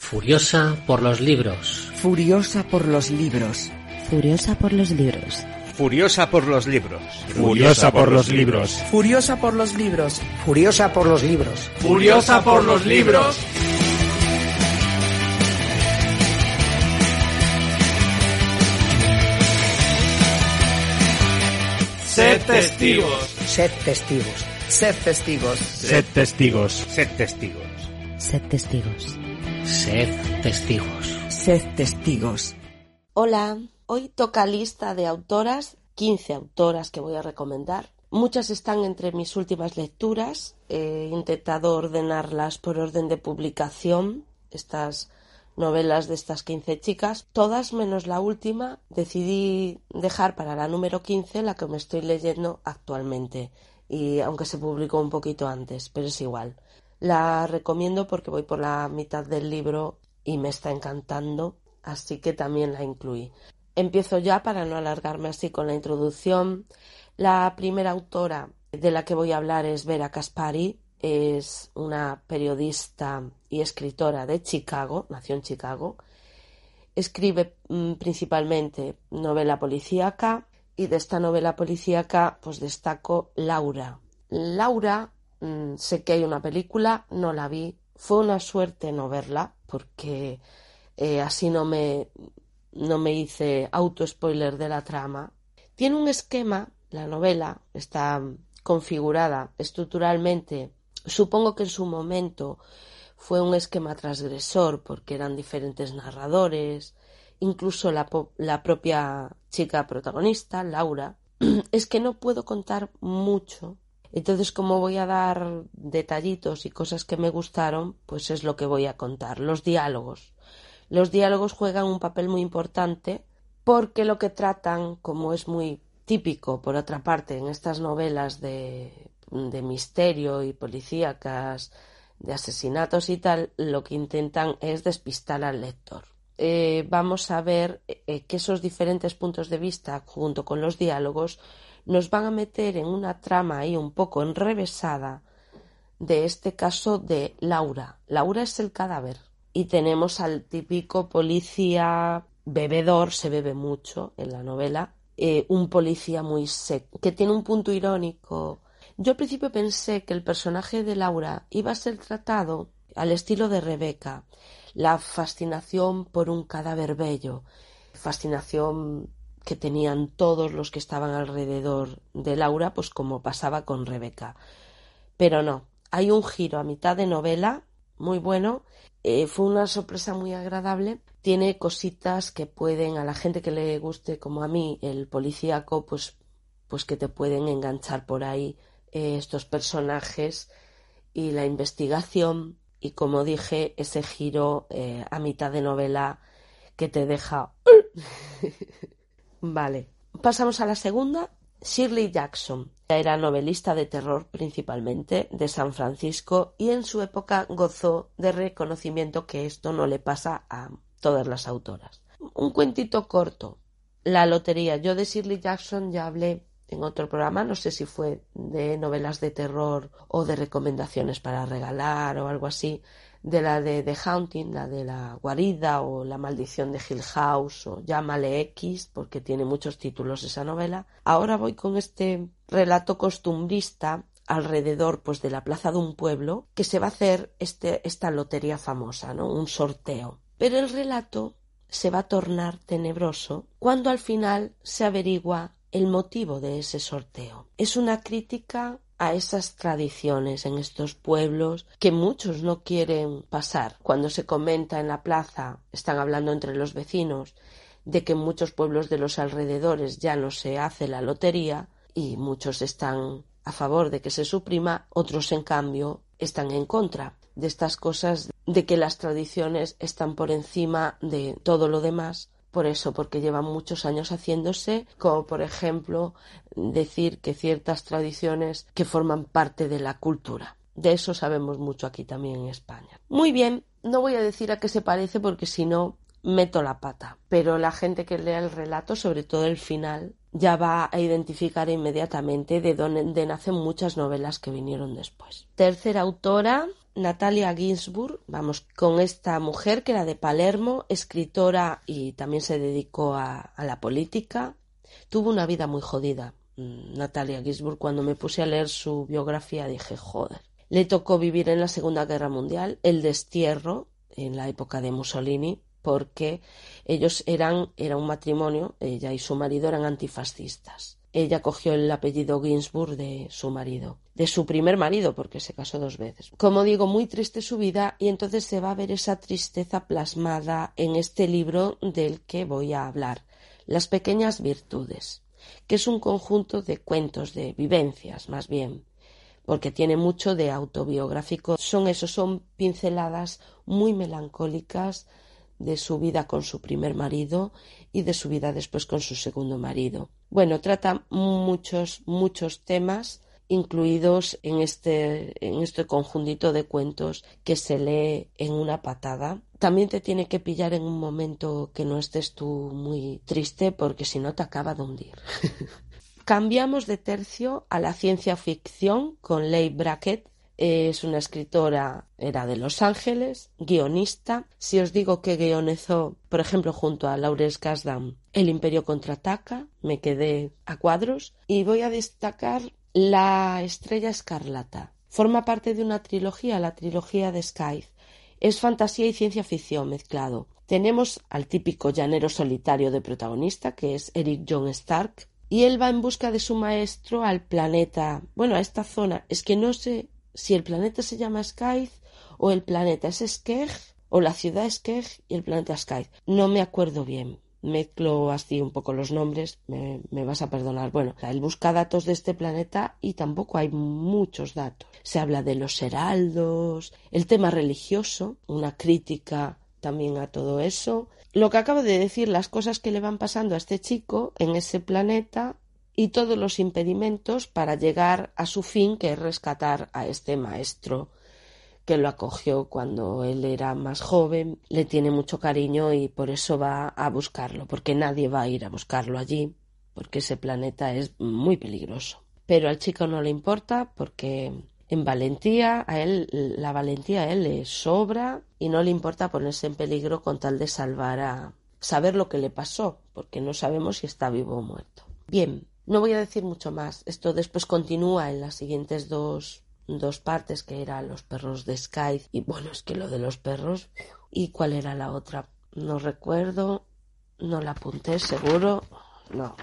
Furiosa por los libros. Furiosa por los libros. Furiosa por los libros. Furiosa por los libros. Furiosa por los libros. Furiosa por los libros. Furiosa por los libros. Furiosa por los libros. Sed testigos. Sed testigos. Sed testigos. Sed testigos. Sed testigos. Sed testigos. Sed testigos. Sed testigos. Hola, hoy toca lista de autoras, 15 autoras que voy a recomendar. Muchas están entre mis últimas lecturas. He intentado ordenarlas por orden de publicación, estas novelas de estas 15 chicas. Todas menos la última decidí dejar para la número 15 la que me estoy leyendo actualmente. Y aunque se publicó un poquito antes, pero es igual. La recomiendo porque voy por la mitad del libro y me está encantando, así que también la incluí. Empiezo ya para no alargarme así con la introducción. La primera autora de la que voy a hablar es Vera Caspari. Es una periodista y escritora de Chicago, nació en Chicago. Escribe mm, principalmente novela policíaca y de esta novela policíaca pues destaco Laura. Laura, mm, sé que hay una película, no la vi. Fue una suerte no verla porque eh, así no me, no me hice auto-spoiler de la trama. Tiene un esquema, la novela está configurada estructuralmente, supongo que en su momento fue un esquema transgresor porque eran diferentes narradores, incluso la, la propia chica protagonista, Laura. es que no puedo contar mucho entonces, como voy a dar detallitos y cosas que me gustaron, pues es lo que voy a contar. Los diálogos. Los diálogos juegan un papel muy importante porque lo que tratan, como es muy típico, por otra parte, en estas novelas de, misterio y policíacas, de asesinatos y tal, lo que intentan es despistar al lector. Eh, vamos a ver eh, que esos diferentes puntos de vista, junto con los diálogos, nos van a meter en una trama ahí un poco enrevesada de este caso de Laura. Laura es el cadáver y tenemos al típico policía bebedor, se bebe mucho en la novela, eh, un policía muy seco, que tiene un punto irónico. Yo al principio pensé que el personaje de Laura iba a ser tratado al estilo de Rebeca, la fascinación por un cadáver bello, fascinación que tenían todos los que estaban alrededor de Laura, pues como pasaba con Rebeca. Pero no, hay un giro a mitad de novela muy bueno. Eh, fue una sorpresa muy agradable. Tiene cositas que pueden, a la gente que le guste, como a mí, el policíaco, pues, pues que te pueden enganchar por ahí eh, estos personajes y la investigación. Y como dije, ese giro eh, a mitad de novela que te deja Vale. Pasamos a la segunda. Shirley Jackson era novelista de terror principalmente de San Francisco y en su época gozó de reconocimiento que esto no le pasa a todas las autoras. Un cuentito corto. La lotería. Yo de Shirley Jackson ya hablé en otro programa, no sé si fue de novelas de terror o de recomendaciones para regalar o algo así, de la de The Haunting, la de la guarida o la maldición de Hill House o llámale X porque tiene muchos títulos esa novela. Ahora voy con este relato costumbrista alrededor pues de la plaza de un pueblo que se va a hacer este, esta lotería famosa, ¿no? Un sorteo. Pero el relato se va a tornar tenebroso cuando al final se averigua el motivo de ese sorteo. Es una crítica a esas tradiciones en estos pueblos que muchos no quieren pasar. Cuando se comenta en la plaza, están hablando entre los vecinos, de que en muchos pueblos de los alrededores ya no se hace la lotería y muchos están a favor de que se suprima, otros en cambio están en contra de estas cosas de que las tradiciones están por encima de todo lo demás por eso, porque llevan muchos años haciéndose, como por ejemplo decir que ciertas tradiciones que forman parte de la cultura. De eso sabemos mucho aquí también en España. Muy bien, no voy a decir a qué se parece porque si no meto la pata, pero la gente que lea el relato, sobre todo el final, ya va a identificar inmediatamente de dónde nacen muchas novelas que vinieron después. Tercera autora, Natalia Ginsburg, vamos, con esta mujer que era de Palermo, escritora y también se dedicó a, la política. Tuvo una vida muy jodida. Mm, Natalia Ginsburg, cuando me puse a leer su biografía, dije, joder. Le tocó vivir en la Segunda Guerra Mundial, el destierro, en la época de Mussolini, porque ellos eran, era un matrimonio, ella y su marido eran antifascistas. Ella cogió el apellido Ginsburg de su marido, de su primer marido, porque se casó dos veces. Como digo, muy triste su vida y entonces se va a ver esa tristeza plasmada en este libro del que voy a hablar, Las pequeñas virtudes, que es un conjunto de cuentos, de vivencias más bien, porque tiene mucho de autobiográfico. Son esos, son pinceladas muy melancólicas de su vida con su primer marido y de su vida después con su segundo marido. Bueno, trata muchos, muchos temas incluidos en este, en este conjuntito de cuentos que se lee en una patada. También te tiene que pillar en un momento que no estés tú muy triste porque si no te acaba de hundir. Cambiamos de tercio a la ciencia ficción con Leigh Brackett es una escritora, era de Los Ángeles, guionista. Si os digo que guionizó, por ejemplo, junto a Laurence Kasdan, El Imperio contraataca, me quedé a cuadros. Y voy a destacar La Estrella Escarlata. Forma parte de una trilogía, la trilogía de Skype. Es fantasía y ciencia ficción mezclado. Tenemos al típico llanero solitario de protagonista, que es Eric John Stark, y él va en busca de su maestro al planeta, bueno, a esta zona. Es que no sé si el planeta se llama Skythe o el planeta es Skeg o la ciudad Skeg y el planeta Skythe. No me acuerdo bien. Mezclo así un poco los nombres, me, vas a perdonar. Bueno, él busca datos de este planeta y tampoco hay muchos datos. Se habla de los heraldos, el tema religioso, una crítica también a todo eso. Lo que acabo de decir, las cosas que le van pasando a este chico en ese planeta y todos los impedimentos para llegar a su fin, que es rescatar a este maestro que lo acogió cuando él era más joven, le tiene mucho cariño y por eso va a buscarlo, porque nadie va a ir a buscarlo allí, porque ese planeta es muy peligroso. Pero al chico no le importa porque en valentía, a él, la valentía a él le sobra y no le importa ponerse en peligro con tal de salvar a saber lo que le pasó, porque no sabemos si está vivo o muerto. Bien, no voy a decir mucho más. Esto después continúa en las siguientes dos, dos partes, que eran los perros de Skype. Y bueno, es que lo de los perros. ¿Y cuál era la otra? No recuerdo. No la apunté, seguro. No.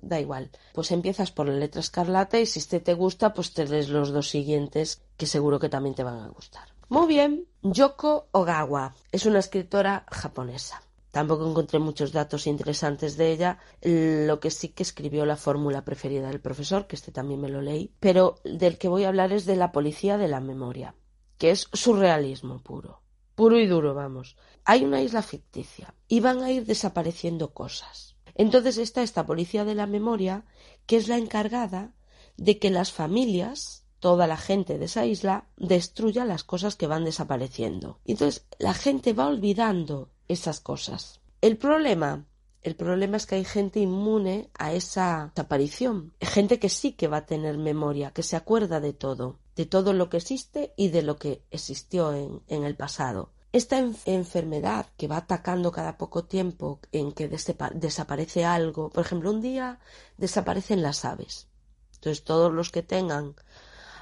Da igual. Pues empiezas por la letra escarlata y si este te gusta, pues te lees los dos siguientes que seguro que también te van a gustar. Muy bien. Yoko Ogawa es una escritora japonesa. Tampoco encontré muchos datos interesantes de ella. Lo que sí que escribió la fórmula preferida del profesor, que este también me lo leí. Pero del que voy a hablar es de la policía de la memoria, que es surrealismo puro. Puro y duro, vamos. Hay una isla ficticia y van a ir desapareciendo cosas. Entonces está esta policía de la memoria, que es la encargada de que las familias toda la gente de esa isla destruya las cosas que van desapareciendo. Entonces la gente va olvidando esas cosas. El problema, el problema es que hay gente inmune a esa aparición, gente que sí que va a tener memoria, que se acuerda de todo, de todo lo que existe y de lo que existió en, en el pasado. Esta enfermedad que va atacando cada poco tiempo en que desaparece algo, por ejemplo, un día desaparecen las aves. Entonces todos los que tengan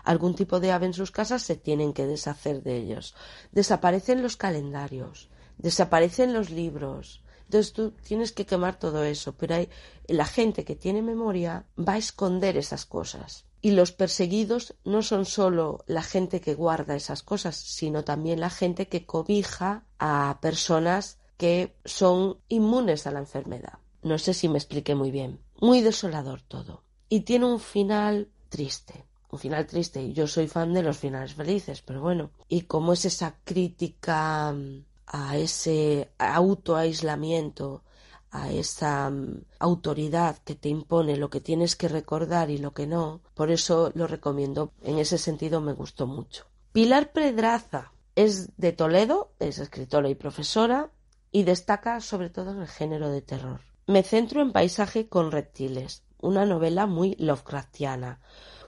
algún tipo de ave en sus casas se tienen que deshacer de ellos. Desaparecen los calendarios, desaparecen los libros. Entonces tú tienes que quemar todo eso, pero hay, la gente que tiene memoria va a esconder esas cosas. Y los perseguidos no son solo la gente que guarda esas cosas, sino también la gente que cobija a personas que son inmunes a la enfermedad. No sé si me expliqué muy bien. Muy desolador todo. Y tiene un final triste. un final triste yo soy fan de los finales felices, pero bueno. Y cómo es esa crítica mm, a ese autoaislamiento, a esa mm, autoridad que te impone lo que tienes que recordar y lo que no. Por eso lo recomiendo. En ese sentido me gustó mucho. Pilar Pedraza es de Toledo, es escritora y profesora y destaca sobre todo en el género de terror. Me centro en Paisaje con reptiles, una novela muy Lovecraftiana,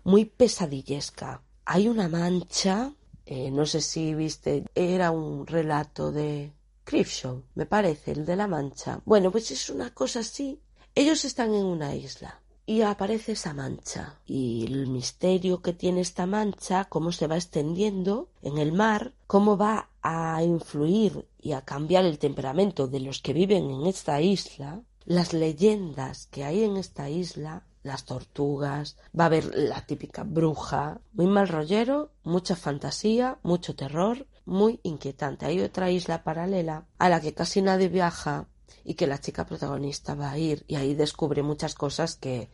muy pesadillesca. Hay una mancha, eh, no sé si viste, era un relato de Creepshow, me parece, el de la mancha. Bueno, pues es una cosa así. Ellos están en una isla y aparece esa mancha y el misterio que tiene esta mancha, cómo se va extendiendo en el mar, cómo va a influir y a cambiar el temperamento de los que viven en esta isla, las leyendas que hay en esta isla, las tortugas, va a haber la típica bruja, muy mal rollero, mucha fantasía, mucho terror, muy inquietante. Hay otra isla paralela a la que casi nadie viaja y que la chica protagonista va a ir y ahí descubre muchas cosas que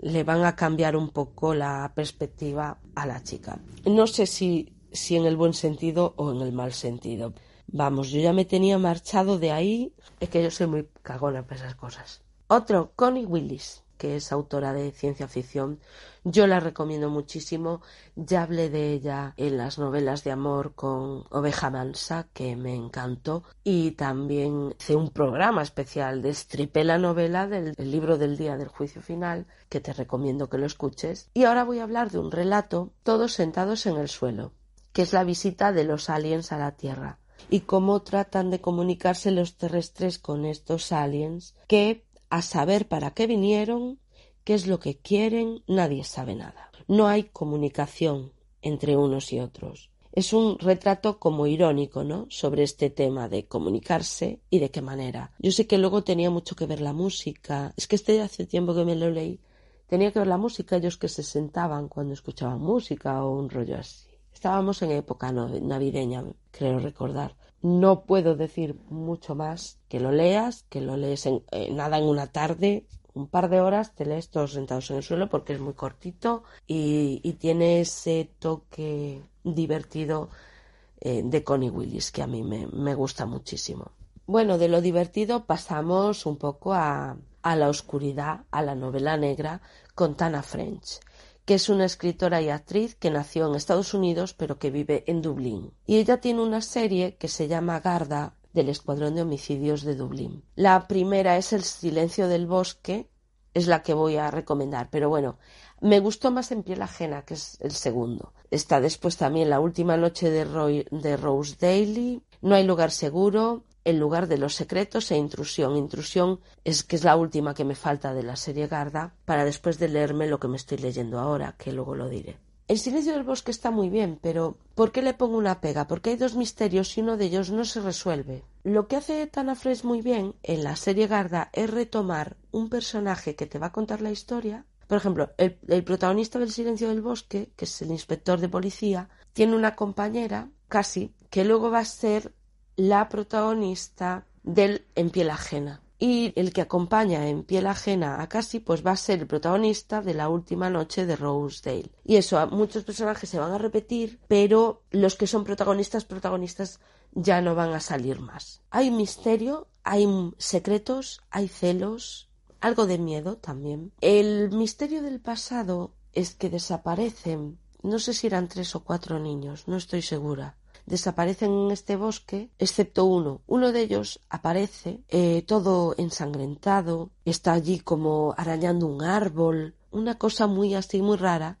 le van a cambiar un poco la perspectiva a la chica. No sé si, si en el buen sentido o en el mal sentido. Vamos, yo ya me tenía marchado de ahí, es que yo soy muy cagona para esas cosas. Otro, Connie Willis que es autora de ciencia ficción. Yo la recomiendo muchísimo. Ya hablé de ella en las novelas de amor con Oveja Mansa, que me encantó. Y también hice un programa especial. Destripé la novela del, del libro del día del juicio final, que te recomiendo que lo escuches. Y ahora voy a hablar de un relato, todos sentados en el suelo, que es la visita de los aliens a la Tierra y cómo tratan de comunicarse los terrestres con estos aliens que a saber para qué vinieron, qué es lo que quieren, nadie sabe nada. No hay comunicación entre unos y otros. Es un retrato como irónico, ¿no? Sobre este tema de comunicarse y de qué manera. Yo sé que luego tenía mucho que ver la música. Es que este hace tiempo que me lo leí. Tenía que ver la música, ellos que se sentaban cuando escuchaban música o un rollo así. Estábamos en época navideña, creo recordar. No puedo decir mucho más que lo leas, que lo lees en, eh, nada en una tarde, un par de horas te lees todos sentados en el suelo porque es muy cortito y, tiene ese toque divertido eh, de Connie Willis que a mí me, me, gusta muchísimo. Bueno, de lo divertido pasamos un poco a, a la oscuridad, a la novela negra con Tana French que es una escritora y actriz que nació en Estados Unidos pero que vive en Dublín. Y ella tiene una serie que se llama Garda del Escuadrón de Homicidios de Dublín. La primera es El Silencio del Bosque, es la que voy a recomendar, pero bueno, me gustó más en piel ajena, que es el segundo. Está después también La Última Noche de, Roy, de Rose Daly, No hay lugar seguro, el lugar de los secretos e intrusión. Intrusión es que es la última que me falta de la serie Garda para después de leerme lo que me estoy leyendo ahora, que luego lo diré. El silencio del bosque está muy bien, pero ¿por qué le pongo una pega? Porque hay dos misterios y uno de ellos no se resuelve. Lo que hace Tana Fresh muy bien en la serie Garda es retomar un personaje que te va a contar la historia. Por ejemplo, el, el protagonista del silencio del bosque, que es el inspector de policía, tiene una compañera, casi, que luego va a ser la protagonista del En piel ajena. Y el que acompaña en piel ajena a Cassie, pues va a ser el protagonista de la última noche de Rosedale. Y eso, muchos personajes se van a repetir, pero los que son protagonistas, protagonistas, ya no van a salir más. Hay misterio, hay secretos, hay celos, algo de miedo también. El misterio del pasado es que desaparecen, no sé si eran tres o cuatro niños, no estoy segura desaparecen en este bosque, excepto uno. Uno de ellos aparece eh, todo ensangrentado, está allí como arañando un árbol, una cosa muy así, muy rara,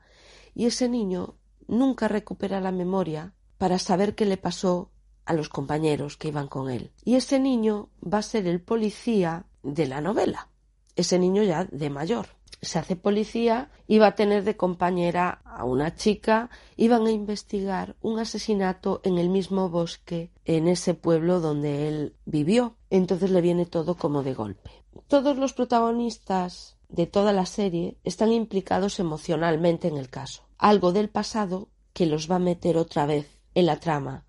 y ese niño nunca recupera la memoria para saber qué le pasó a los compañeros que iban con él. Y ese niño va a ser el policía de la novela, ese niño ya de mayor se hace policía, iba a tener de compañera a una chica, iban a investigar un asesinato en el mismo bosque, en ese pueblo donde él vivió. Entonces le viene todo como de golpe. Todos los protagonistas de toda la serie están implicados emocionalmente en el caso. Algo del pasado que los va a meter otra vez en la trama.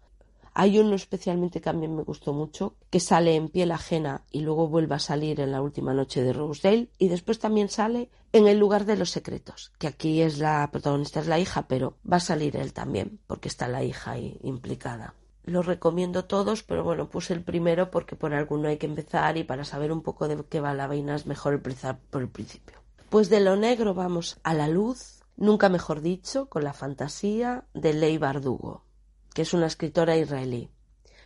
Hay uno especialmente que a mí me gustó mucho, que sale en piel ajena y luego vuelve a salir en la última noche de Rosedale y después también sale en el lugar de los secretos, que aquí es la protagonista es la hija, pero va a salir él también, porque está la hija ahí implicada. Los recomiendo todos, pero bueno, puse el primero porque por alguno hay que empezar y para saber un poco de qué va la vaina es mejor empezar por el principio. Pues de lo negro vamos a la luz, nunca mejor dicho, con la fantasía de Ley Bardugo que es una escritora israelí.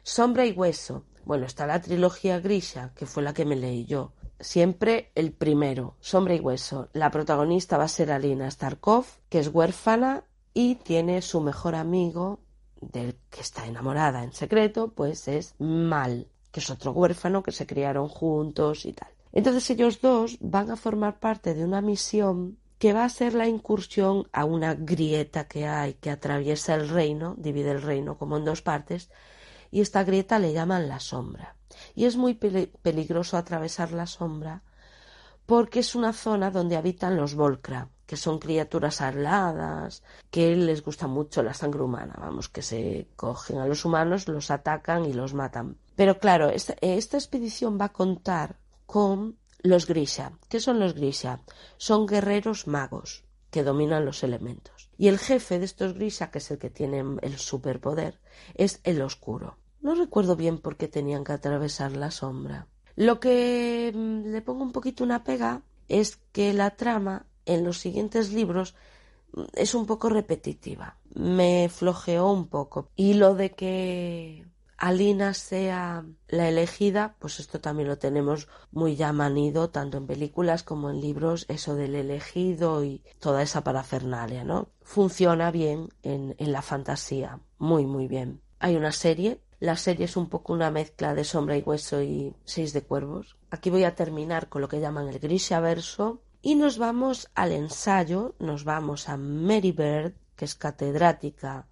Sombra y Hueso. Bueno, está la trilogía Grisha, que fue la que me leí yo. Siempre el primero, Sombra y Hueso. La protagonista va a ser Alina Starkov, que es huérfana y tiene su mejor amigo, del que está enamorada en secreto, pues es Mal, que es otro huérfano que se criaron juntos y tal. Entonces ellos dos van a formar parte de una misión que va a ser la incursión a una grieta que hay que atraviesa el reino, divide el reino como en dos partes, y esta grieta le llaman la sombra. Y es muy peligroso atravesar la sombra porque es una zona donde habitan los Volcra, que son criaturas aladas, que les gusta mucho la sangre humana, vamos, que se cogen a los humanos, los atacan y los matan. Pero claro, esta, esta expedición va a contar con los Grisha. ¿Qué son los Grisha? Son guerreros magos que dominan los elementos. Y el jefe de estos Grisha, que es el que tiene el superpoder, es el oscuro. No recuerdo bien por qué tenían que atravesar la sombra. Lo que mm, le pongo un poquito una pega es que la trama en los siguientes libros mm, es un poco repetitiva. Me flojeó un poco. Y lo de que Alina sea la elegida, pues esto también lo tenemos muy ya manido, tanto en películas como en libros, eso del elegido y toda esa parafernalia, ¿no? Funciona bien en, en la fantasía, muy, muy bien. Hay una serie, la serie es un poco una mezcla de Sombra y Hueso y Seis de Cuervos. Aquí voy a terminar con lo que llaman el Grisha verso y nos vamos al ensayo, nos vamos a Mary Bird, que es catedrática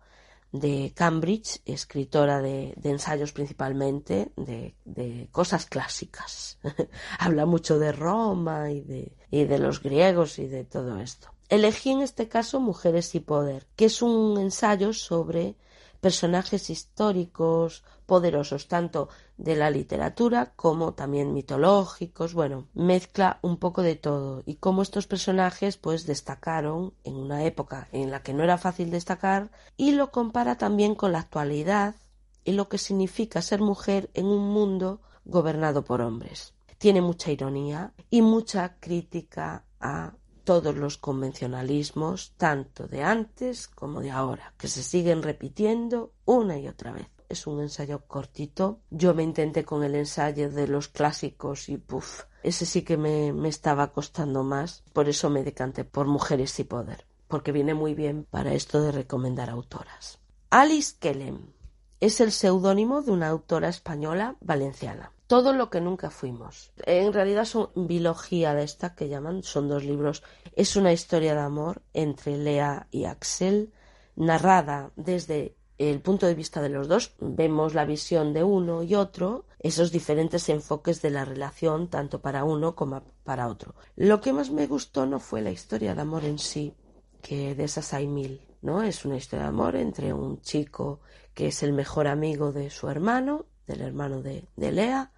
de Cambridge, escritora de, ensayos principalmente, de, cosas clásicas. Habla mucho de Roma y de, los griegos y de todo esto. Elegí en este caso Mujeres y Poder, que es un ensayo sobre personajes históricos poderosos, tanto de la literatura como también mitológicos, bueno, mezcla un poco de todo y cómo estos personajes pues destacaron en una época en la que no era fácil destacar y lo compara también con la actualidad y lo que significa ser mujer en un mundo gobernado por hombres. Tiene mucha ironía y mucha crítica a todos los convencionalismos, tanto de antes como de ahora, que se siguen repitiendo una y otra vez. Es un ensayo cortito. Yo me intenté con el ensayo de los clásicos y puff, ese sí que me, me estaba costando más. Por eso me decanté por Mujeres y Poder, porque viene muy bien para esto de recomendar autoras. Alice Kellem es el seudónimo de una autora española valenciana todo lo que nunca fuimos. En realidad son biología de esta que llaman, son dos libros. Es una historia de amor entre Lea y Axel, narrada desde el punto de vista de los dos. Vemos la visión de uno y otro, esos diferentes enfoques de la relación, tanto para uno como para otro. Lo que más me gustó no fue la historia de amor en sí, que de esas hay mil. ¿no? Es una historia de amor entre un chico que es el mejor amigo de su hermano del hermano de, Lea,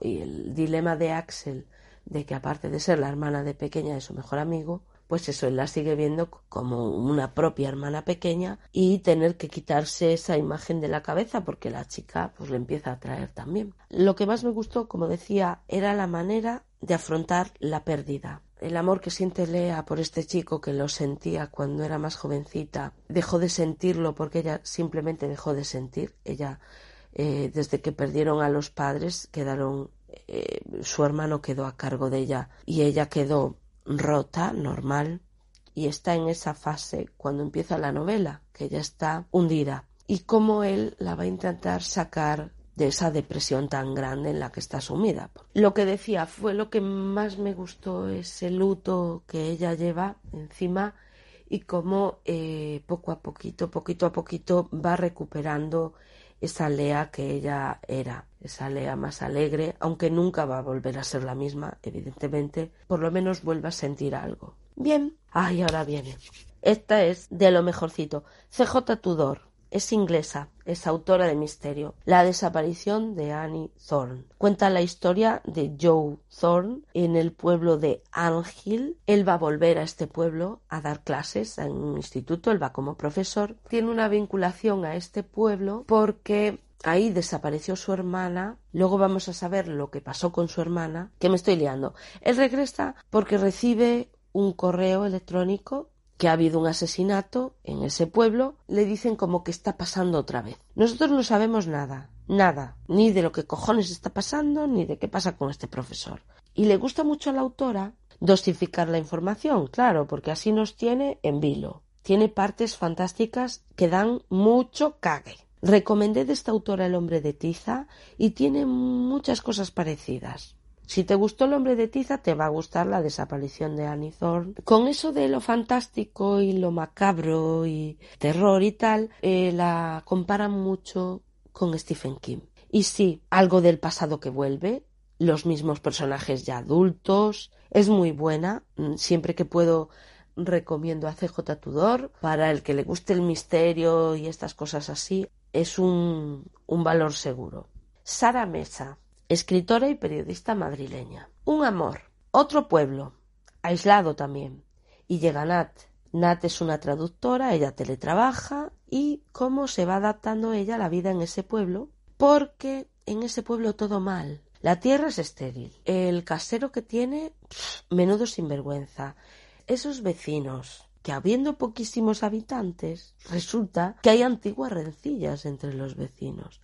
y el dilema de Axel de que aparte de ser la hermana de pequeña de su mejor amigo, pues eso, él la sigue viendo como una propia hermana pequeña y tener que quitarse esa imagen de la cabeza porque la chica pues le empieza a atraer también. Lo que más me gustó, como decía, era la manera de afrontar la pérdida. El amor que siente Lea por este chico que lo sentía cuando era más jovencita, dejó de sentirlo porque ella simplemente dejó de sentir. Ella eh, desde que perdieron a los padres, quedaron, eh, su hermano quedó a cargo de ella y ella quedó rota, normal, y está en esa fase cuando empieza la novela, que ella está hundida, y cómo él la va a intentar sacar de esa depresión tan grande en la que está sumida. Lo que decía fue lo que más me gustó, ese luto que ella lleva encima y cómo eh, poco a poquito, poquito a poquito va recuperando esa Lea que ella era, esa Lea más alegre, aunque nunca va a volver a ser la misma, evidentemente, por lo menos vuelve a sentir algo. Bien, ay, ahora viene. Esta es de lo mejorcito. CJ Tudor, es inglesa, es autora de misterio. La desaparición de Annie Thorne. Cuenta la historia de Joe Thorne en el pueblo de Anhill. Él va a volver a este pueblo a dar clases en un instituto, él va como profesor. Tiene una vinculación a este pueblo porque Ahí desapareció su hermana. Luego vamos a saber lo que pasó con su hermana. Que me estoy liando. Él regresa porque recibe un correo electrónico que ha habido un asesinato en ese pueblo. Le dicen como que está pasando otra vez. Nosotros no sabemos nada. Nada. Ni de lo que cojones está pasando, ni de qué pasa con este profesor. Y le gusta mucho a la autora dosificar la información, claro, porque así nos tiene en vilo. Tiene partes fantásticas que dan mucho cague. Recomendé de esta autora El hombre de tiza y tiene muchas cosas parecidas. Si te gustó El hombre de tiza, te va a gustar la desaparición de Annie Thorne. Con eso de lo fantástico y lo macabro y terror y tal, eh, la comparan mucho con Stephen King. Y sí, algo del pasado que vuelve, los mismos personajes ya adultos, es muy buena, mm, siempre que puedo recomiendo a CJ Tudor para el que le guste el misterio y estas cosas así es un, un valor seguro. Sara Mesa, escritora y periodista madrileña. Un amor, otro pueblo, aislado también. Y llega Nat. Nat es una traductora, ella teletrabaja y cómo se va adaptando ella a la vida en ese pueblo, porque en ese pueblo todo mal. La tierra es estéril. El casero que tiene, menudo sinvergüenza. Esos vecinos, que habiendo poquísimos habitantes, resulta que hay antiguas rencillas entre los vecinos.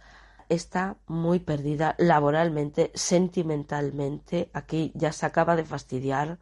Está muy perdida laboralmente, sentimentalmente. Aquí ya se acaba de fastidiar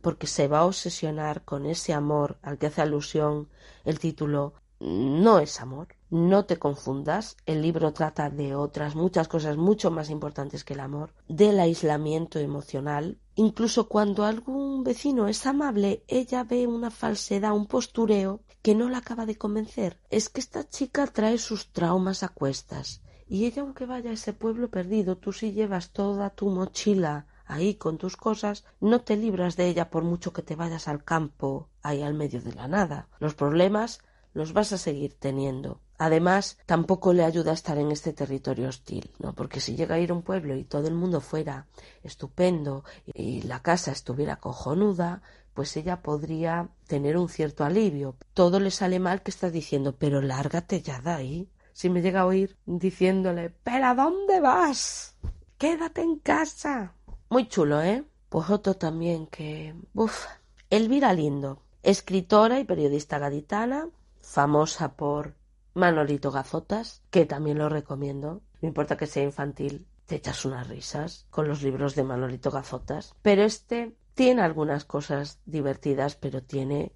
porque se va a obsesionar con ese amor al que hace alusión el título no es amor. No te confundas, el libro trata de otras muchas cosas mucho más importantes que el amor, del aislamiento emocional. Incluso cuando algún vecino es amable, ella ve una falsedad, un postureo que no la acaba de convencer. Es que esta chica trae sus traumas a cuestas. Y ella, aunque vaya a ese pueblo perdido, tú si llevas toda tu mochila ahí con tus cosas, no te libras de ella por mucho que te vayas al campo, ahí al medio de la nada. Los problemas los vas a seguir teniendo. Además, tampoco le ayuda a estar en este territorio hostil, ¿no? Porque si llega a ir a un pueblo y todo el mundo fuera estupendo y la casa estuviera cojonuda, pues ella podría tener un cierto alivio. Todo le sale mal que está diciendo, pero lárgate ya de ahí. Si me llega a oír diciéndole, ¿pero dónde vas? Quédate en casa. Muy chulo, ¿eh? Pues otro también que... Uf. Elvira Lindo, escritora y periodista gaditana, famosa por Manolito Gafotas, que también lo recomiendo. No importa que sea infantil, te echas unas risas con los libros de Manolito Gafotas. Pero este tiene algunas cosas divertidas, pero tiene.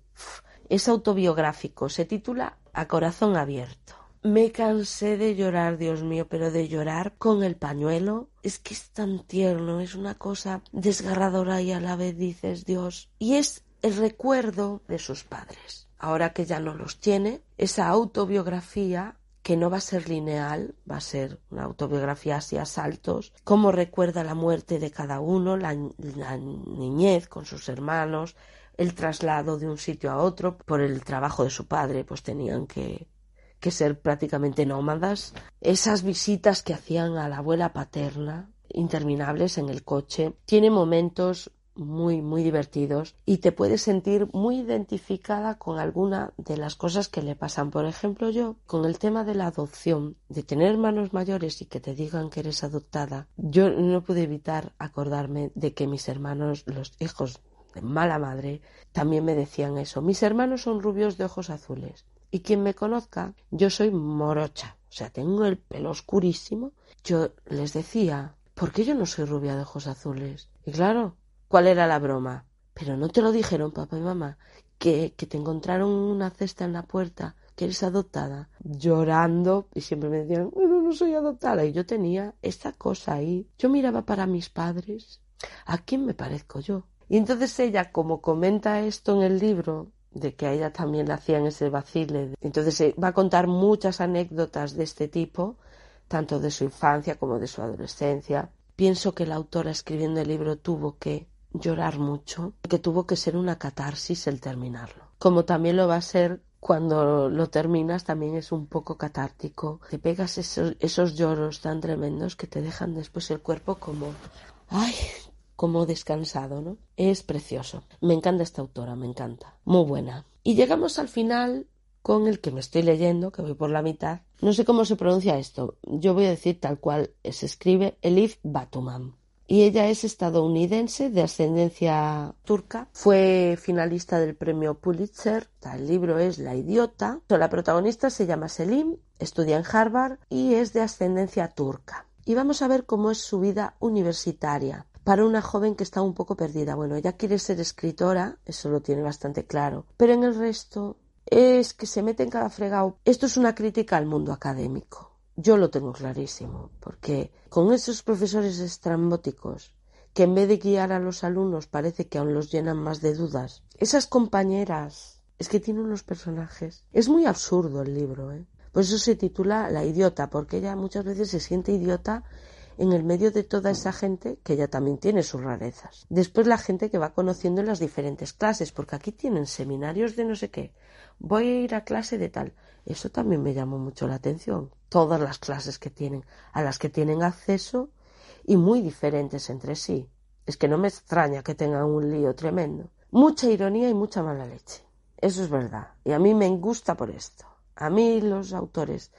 Es autobiográfico, se titula A corazón abierto. Me cansé de llorar, Dios mío, pero de llorar con el pañuelo. Es que es tan tierno, es una cosa desgarradora y a la vez dices Dios. Y es el recuerdo de sus padres ahora que ya no los tiene, esa autobiografía que no va a ser lineal, va a ser una autobiografía así a saltos, cómo recuerda la muerte de cada uno, la, niñez con sus hermanos, el traslado de un sitio a otro por el trabajo de su padre, pues tenían que, que ser prácticamente nómadas, esas visitas que hacían a la abuela paterna, interminables en el coche, tiene momentos muy, muy divertidos y te puedes sentir muy identificada con alguna de las cosas que le pasan. Por ejemplo, yo, con el tema de la adopción, de tener hermanos mayores y que te digan que eres adoptada, yo no pude evitar acordarme de que mis hermanos, los hijos de mala madre, también me decían eso. Mis hermanos son rubios de ojos azules. Y quien me conozca, yo soy morocha, o sea, tengo el pelo oscurísimo. Yo les decía, ¿por qué yo no soy rubia de ojos azules? Y claro, cuál era la broma. Pero no te lo dijeron papá y mamá, que, que te encontraron una cesta en la puerta, que eres adoptada, llorando, y siempre me decían, bueno, no soy adoptada. Y yo tenía esta cosa ahí. Yo miraba para mis padres. ¿A quién me parezco yo? Y entonces ella, como comenta esto en el libro, de que a ella también le hacían ese vacile, entonces eh, va a contar muchas anécdotas de este tipo, tanto de su infancia como de su adolescencia. Pienso que la autora escribiendo el libro tuvo que llorar mucho, que tuvo que ser una catarsis el terminarlo. Como también lo va a ser cuando lo terminas también es un poco catártico. Te pegas esos, esos lloros tan tremendos que te dejan después el cuerpo como... ¡Ay! Como descansado, ¿no? Es precioso. Me encanta esta autora, me encanta. Muy buena. Y llegamos al final con el que me estoy leyendo, que voy por la mitad. No sé cómo se pronuncia esto. Yo voy a decir tal cual se escribe Elif Batuman. Y ella es estadounidense de ascendencia turca. Fue finalista del premio Pulitzer. El libro es La idiota. La protagonista se llama Selim, estudia en Harvard y es de ascendencia turca. Y vamos a ver cómo es su vida universitaria para una joven que está un poco perdida. Bueno, ella quiere ser escritora, eso lo tiene bastante claro, pero en el resto es que se mete en cada fregado. Esto es una crítica al mundo académico. Yo lo tengo clarísimo, porque con esos profesores estrambóticos que en vez de guiar a los alumnos parece que aún los llenan más de dudas, esas compañeras es que tienen unos personajes. Es muy absurdo el libro, ¿eh? Por eso se titula La idiota, porque ella muchas veces se siente idiota en el medio de toda esa gente que ella también tiene sus rarezas. Después la gente que va conociendo en las diferentes clases, porque aquí tienen seminarios de no sé qué. Voy a ir a clase de tal. Eso también me llamó mucho la atención. Todas las clases que tienen, a las que tienen acceso y muy diferentes entre sí. Es que no me extraña que tengan un lío tremendo. Mucha ironía y mucha mala leche. Eso es verdad. Y a mí me gusta por esto. A mí los autores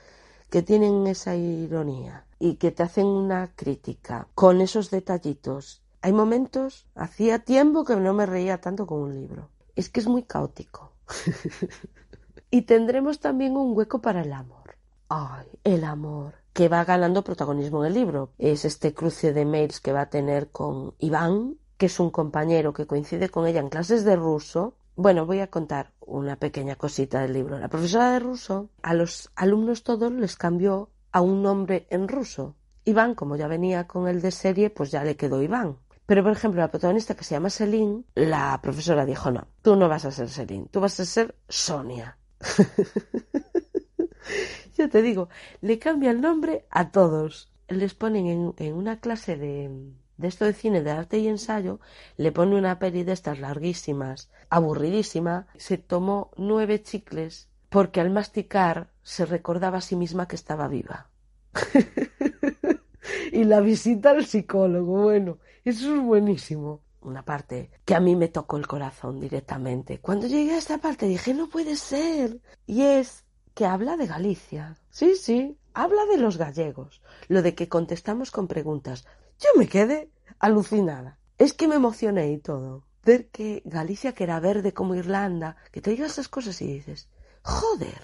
que tienen esa ironía y que te hacen una crítica con esos detallitos. Hay momentos, hacía tiempo que no me reía tanto con un libro. Es que es muy caótico. y tendremos también un hueco para el amor. Ay, el amor que va ganando protagonismo en el libro. Es este cruce de mails que va a tener con Iván, que es un compañero que coincide con ella en clases de ruso bueno, voy a contar una pequeña cosita del libro. La profesora de ruso a los alumnos todos les cambió a un nombre en ruso. Iván, como ya venía con el de serie, pues ya le quedó Iván. Pero, por ejemplo, la protagonista que se llama Selin, la profesora dijo, no, tú no vas a ser Selin, tú vas a ser Sonia. Yo te digo, le cambia el nombre a todos. Les ponen en, en una clase de, de esto de cine de arte y ensayo, le pone una peli de estas larguísimas, aburridísima, se tomó nueve chicles porque al masticar se recordaba a sí misma que estaba viva. y la visita al psicólogo, bueno, eso es buenísimo. Una parte que a mí me tocó el corazón directamente. Cuando llegué a esta parte dije, no puede ser. Y es que habla de Galicia. Sí, sí, habla de los gallegos. Lo de que contestamos con preguntas. Yo me quedé alucinada. Es que me emocioné y todo. Ver que Galicia, que era verde como Irlanda, que te diga esas cosas y dices, joder,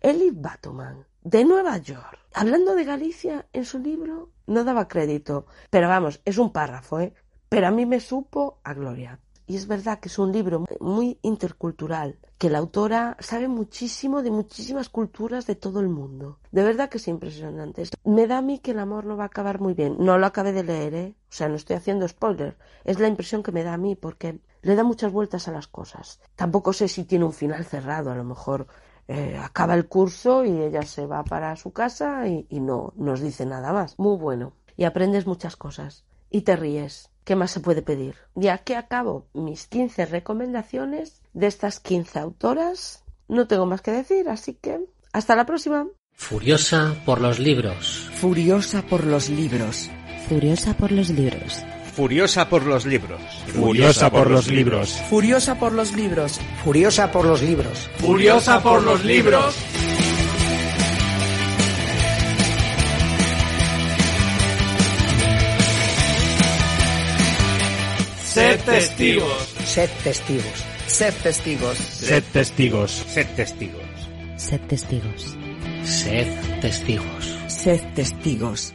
Elif Batuman, de Nueva York, hablando de Galicia en su libro, no daba crédito. Pero vamos, es un párrafo, ¿eh? Pero a mí me supo a gloria. Y es verdad que es un libro muy intercultural, que la autora sabe muchísimo de muchísimas culturas de todo el mundo. De verdad que es impresionante. Me da a mí que el amor no va a acabar muy bien. No lo acabé de leer, ¿eh? O sea, no estoy haciendo spoiler. Es la impresión que me da a mí porque le da muchas vueltas a las cosas. Tampoco sé si tiene un final cerrado. A lo mejor eh, acaba el curso y ella se va para su casa y, y no nos dice nada más. Muy bueno. Y aprendes muchas cosas. Y te ríes ¿Qué más se puede pedir? Ya que acabo mis 15 recomendaciones de estas 15 autoras, no tengo más que decir, así que hasta la próxima. Furiosa por los libros. Furiosa por los libros. Furiosa por los libros. Furiosa por los libros. Furiosa por los libros. Furiosa por los libros. Furiosa por los libros. Furiosa por los libros. Testigos. Sed testigos. Sed testigos. Sed testigos. Sed testigos. Sed testigos. Sed testigos. Sed testigos.